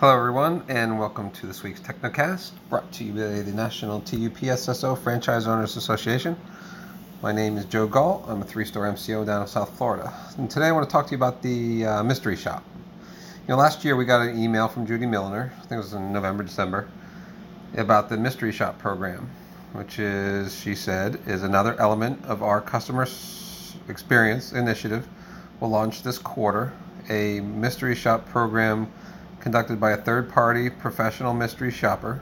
Hello, everyone, and welcome to this week's Technocast, brought to you by the National TUPSSO Franchise Owners Association. My name is Joe Gall. I'm a three store MCO down in South Florida. And today I want to talk to you about the uh, mystery shop. You know, last year we got an email from Judy Milliner, I think it was in November, December, about the mystery shop program, which is, she said, is another element of our customer experience initiative. We'll launch this quarter a mystery shop program conducted by a third party professional mystery shopper.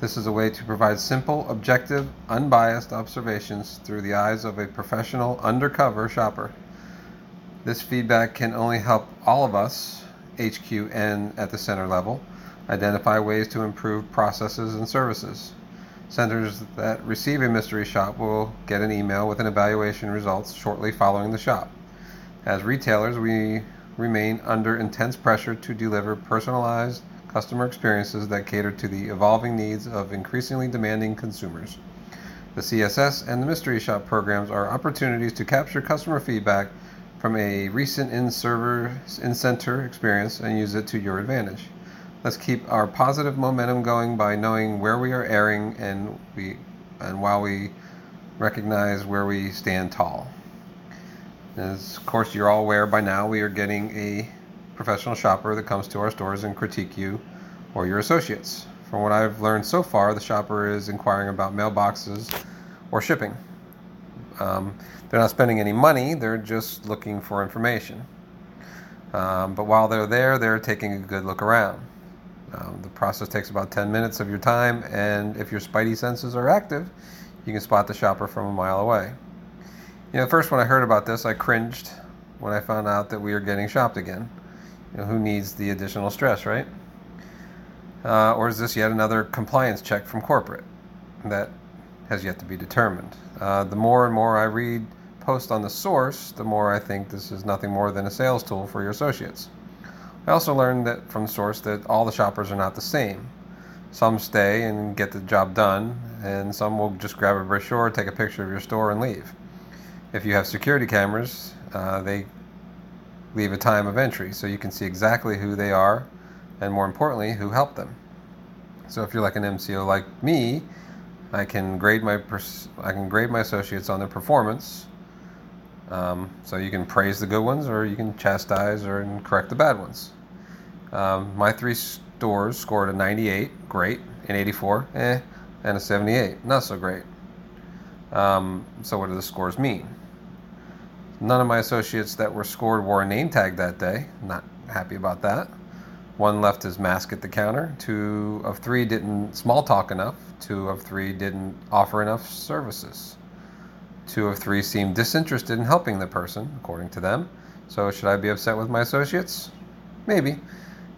This is a way to provide simple, objective, unbiased observations through the eyes of a professional undercover shopper. This feedback can only help all of us, HQ and at the center level, identify ways to improve processes and services. Centers that receive a mystery shop will get an email with an evaluation results shortly following the shop. As retailers, we remain under intense pressure to deliver personalized customer experiences that cater to the evolving needs of increasingly demanding consumers. The CSS and the Mystery Shop programs are opportunities to capture customer feedback from a recent in-server in-center experience and use it to your advantage. Let's keep our positive momentum going by knowing where we are erring and we and while we recognize where we stand tall. As of course you're all aware by now, we are getting a professional shopper that comes to our stores and critique you or your associates. From what I've learned so far, the shopper is inquiring about mailboxes or shipping. Um, they're not spending any money, they're just looking for information. Um, but while they're there, they're taking a good look around. Um, the process takes about 10 minutes of your time, and if your spidey senses are active, you can spot the shopper from a mile away. You know, first when I heard about this, I cringed when I found out that we are getting shopped again. You know, who needs the additional stress, right? Uh, or is this yet another compliance check from corporate that has yet to be determined? Uh, the more and more I read posts on the source, the more I think this is nothing more than a sales tool for your associates. I also learned that from the source that all the shoppers are not the same. Some stay and get the job done, and some will just grab a brochure, take a picture of your store, and leave. If you have security cameras, uh, they leave a time of entry so you can see exactly who they are and more importantly, who helped them. So if you're like an MCO like me, I can grade my pers- I can grade my associates on their performance. Um, so you can praise the good ones, or you can chastise or correct the bad ones. Um, my three stores scored a 98, great, an 84, eh, and a 78, not so great. Um, so what do the scores mean? None of my associates that were scored wore a name tag that day. Not happy about that. One left his mask at the counter. Two of three didn't small talk enough. Two of three didn't offer enough services. Two of three seemed disinterested in helping the person, according to them. So, should I be upset with my associates? Maybe,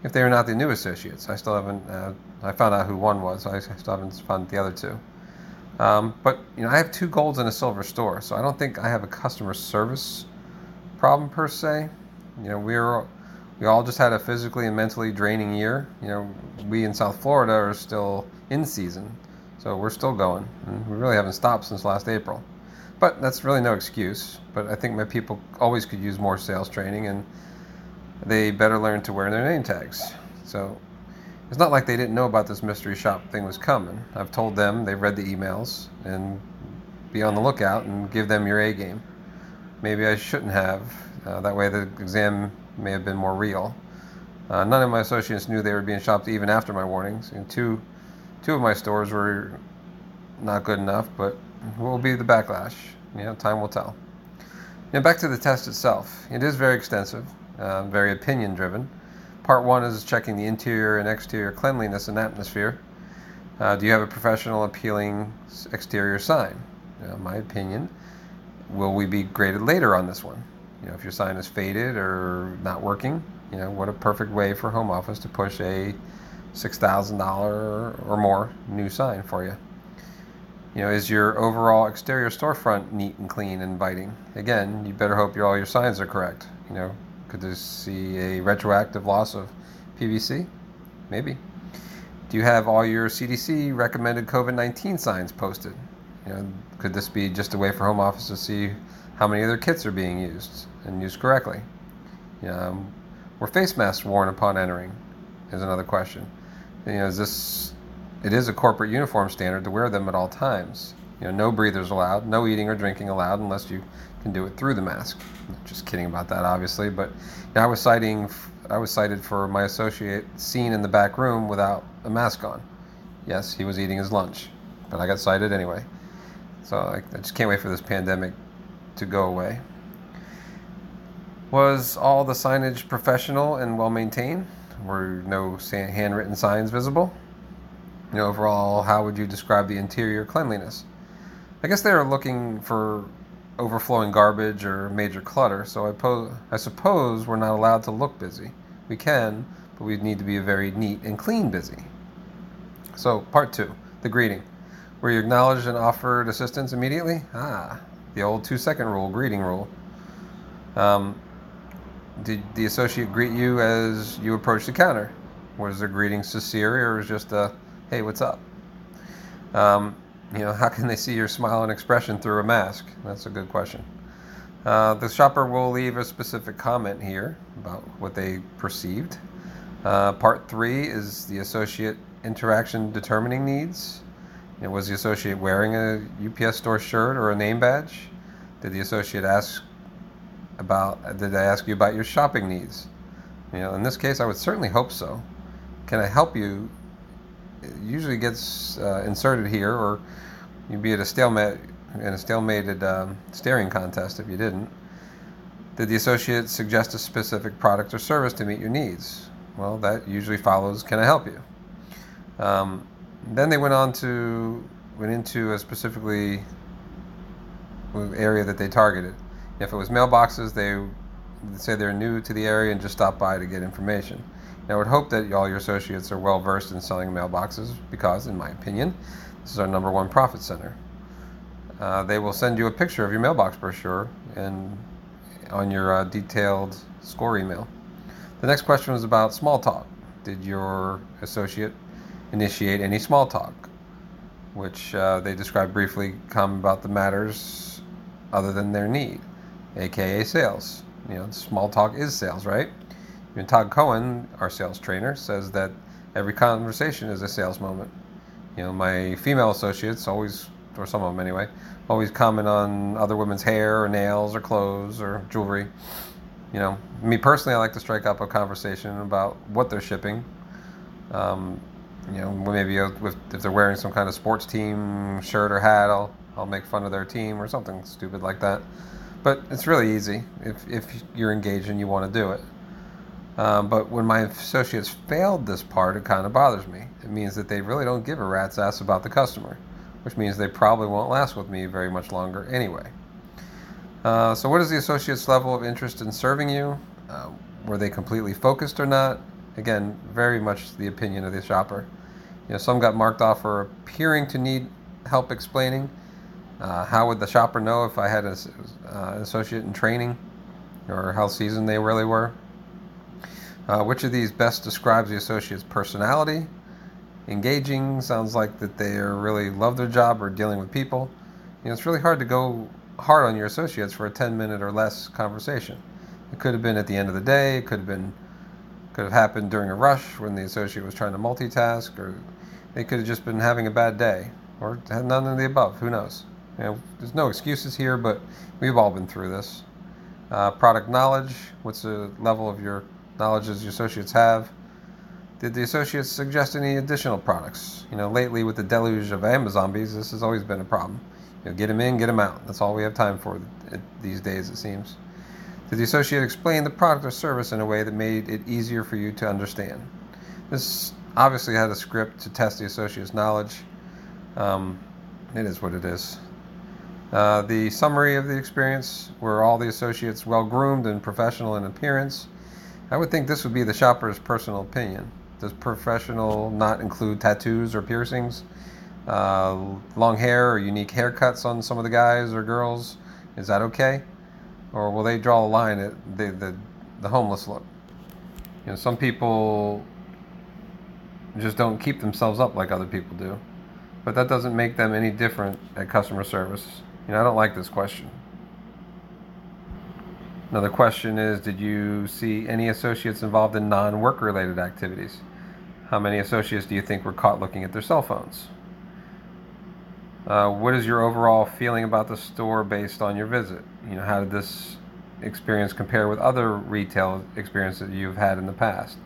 if they are not the new associates. I still haven't. Uh, I found out who one was. I still haven't found the other two. Um, but you know, I have two golds and a silver store, so I don't think I have a customer service problem per se. You know, we're we all just had a physically and mentally draining year. You know, we in South Florida are still in season, so we're still going, and we really haven't stopped since last April. But that's really no excuse. But I think my people always could use more sales training, and they better learn to wear their name tags. So it's not like they didn't know about this mystery shop thing was coming. I've told them, they've read the emails, and be on the lookout and give them your A game. Maybe I shouldn't have. Uh, that way the exam may have been more real. Uh, none of my associates knew they were being shopped even after my warnings. And two, two of my stores were not good enough, but what will be the backlash? You know, time will tell. Now back to the test itself. It is very extensive, uh, very opinion driven. Part one is checking the interior and exterior cleanliness and atmosphere. Uh, do you have a professional, appealing exterior sign? You know, my opinion. Will we be graded later on this one? You know, if your sign is faded or not working, you know, what a perfect way for home office to push a six thousand dollar or more new sign for you. You know, is your overall exterior storefront neat and clean and inviting? Again, you better hope your, all your signs are correct. You know, could this see a retroactive loss of PVC? Maybe. Do you have all your CDC recommended COVID 19 signs posted? You know, could this be just a way for home office to see how many of their kits are being used and used correctly? You know, were face masks worn upon entering? is another question. You know, is this? It is a corporate uniform standard to wear them at all times. You know, no breathers allowed, no eating or drinking allowed unless you can do it through the mask. Just kidding about that, obviously. But I was citing, I was cited for my associate seen in the back room without a mask on. Yes, he was eating his lunch, but I got cited anyway. So I, I just can't wait for this pandemic to go away. Was all the signage professional and well maintained? Were no handwritten signs visible? You know, overall, how would you describe the interior cleanliness? I guess they are looking for overflowing garbage or major clutter, so I, po- I suppose we're not allowed to look busy. We can, but we need to be very neat and clean busy. So, part two the greeting. Were you acknowledged and offered assistance immediately? Ah, the old two second rule, greeting rule. Um, did the associate greet you as you approached the counter? Was their greeting sincere or was just a, hey, what's up? Um, you know, how can they see your smile and expression through a mask? That's a good question. Uh, the shopper will leave a specific comment here about what they perceived. Uh, part three is the associate interaction determining needs. You know, was the associate wearing a UPS store shirt or a name badge? Did the associate ask about? Did they ask you about your shopping needs? You know, in this case, I would certainly hope so. Can I help you? Usually gets uh, inserted here, or you'd be at a stalemate in a stalemated um, staring contest if you didn't. Did the associate suggest a specific product or service to meet your needs? Well, that usually follows. Can I help you? Um, then they went on to went into a specifically area that they targeted. If it was mailboxes, they say they're new to the area and just stop by to get information. I would hope that all your associates are well versed in selling mailboxes because, in my opinion, this is our number one profit center. Uh, they will send you a picture of your mailbox brochure and on your uh, detailed score email. The next question was about small talk. Did your associate initiate any small talk? Which uh, they described briefly, come about the matters other than their need, aka sales. You know, small talk is sales, right? Even Todd Cohen, our sales trainer, says that every conversation is a sales moment. You know, my female associates always, or some of them anyway, always comment on other women's hair or nails or clothes or jewelry. You know, me personally, I like to strike up a conversation about what they're shipping. Um, you know, maybe if they're wearing some kind of sports team shirt or hat, I'll I'll make fun of their team or something stupid like that. But it's really easy if if you're engaged and you want to do it. Um, but when my associates failed this part, it kind of bothers me. It means that they really don't give a rat's ass about the customer, which means they probably won't last with me very much longer anyway. Uh, so, what is the associate's level of interest in serving you? Uh, were they completely focused or not? Again, very much the opinion of the shopper. You know, some got marked off for appearing to need help explaining. Uh, how would the shopper know if I had an uh, associate in training or how seasoned they really were? Uh, which of these best describes the associate's personality? Engaging sounds like that they really love their job or dealing with people. You know, it's really hard to go hard on your associates for a 10 minute or less conversation. It could have been at the end of the day. It could have been could have happened during a rush when the associate was trying to multitask, or they could have just been having a bad day, or none of the above. Who knows? You know, there's no excuses here, but we've all been through this. Uh, product knowledge. What's the level of your knowledge your associates have. Did the associates suggest any additional products? You know, lately with the deluge of Amazombies, this has always been a problem. You know, get them in, get them out. That's all we have time for these days, it seems. Did the associate explain the product or service in a way that made it easier for you to understand? This obviously had a script to test the associate's knowledge. Um, it is what it is. Uh, the summary of the experience were all the associates well groomed and professional in appearance. I would think this would be the shopper's personal opinion. Does professional not include tattoos or piercings, uh, long hair or unique haircuts on some of the guys or girls? Is that okay? Or will they draw a line at the, the, the homeless look? You know, some people just don't keep themselves up like other people do. But that doesn't make them any different at customer service. You know, I don't like this question. Another question is Did you see any associates involved in non work related activities? How many associates do you think were caught looking at their cell phones? Uh, what is your overall feeling about the store based on your visit? You know, how did this experience compare with other retail experiences you've had in the past?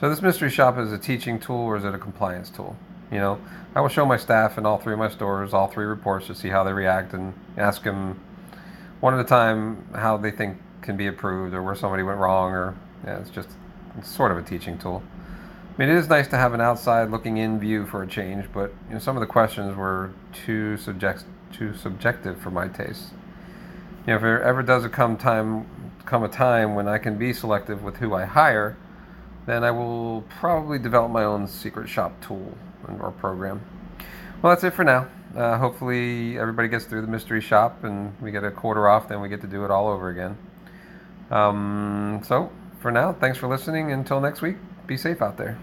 So this mystery shop is a teaching tool or is it a compliance tool? You know, I will show my staff in all three of my stores all three reports to see how they react and ask them one at a time how they think can be improved or where somebody went wrong or yeah, it's just it's sort of a teaching tool. I mean, it is nice to have an outside looking in view for a change, but you know, some of the questions were too subject too subjective for my taste. You know, if there ever does come time come a time when I can be selective with who I hire, then I will probably develop my own secret shop tool or program. Well, that's it for now. Uh, hopefully, everybody gets through the mystery shop and we get a quarter off, then we get to do it all over again. Um, so, for now, thanks for listening. Until next week, be safe out there.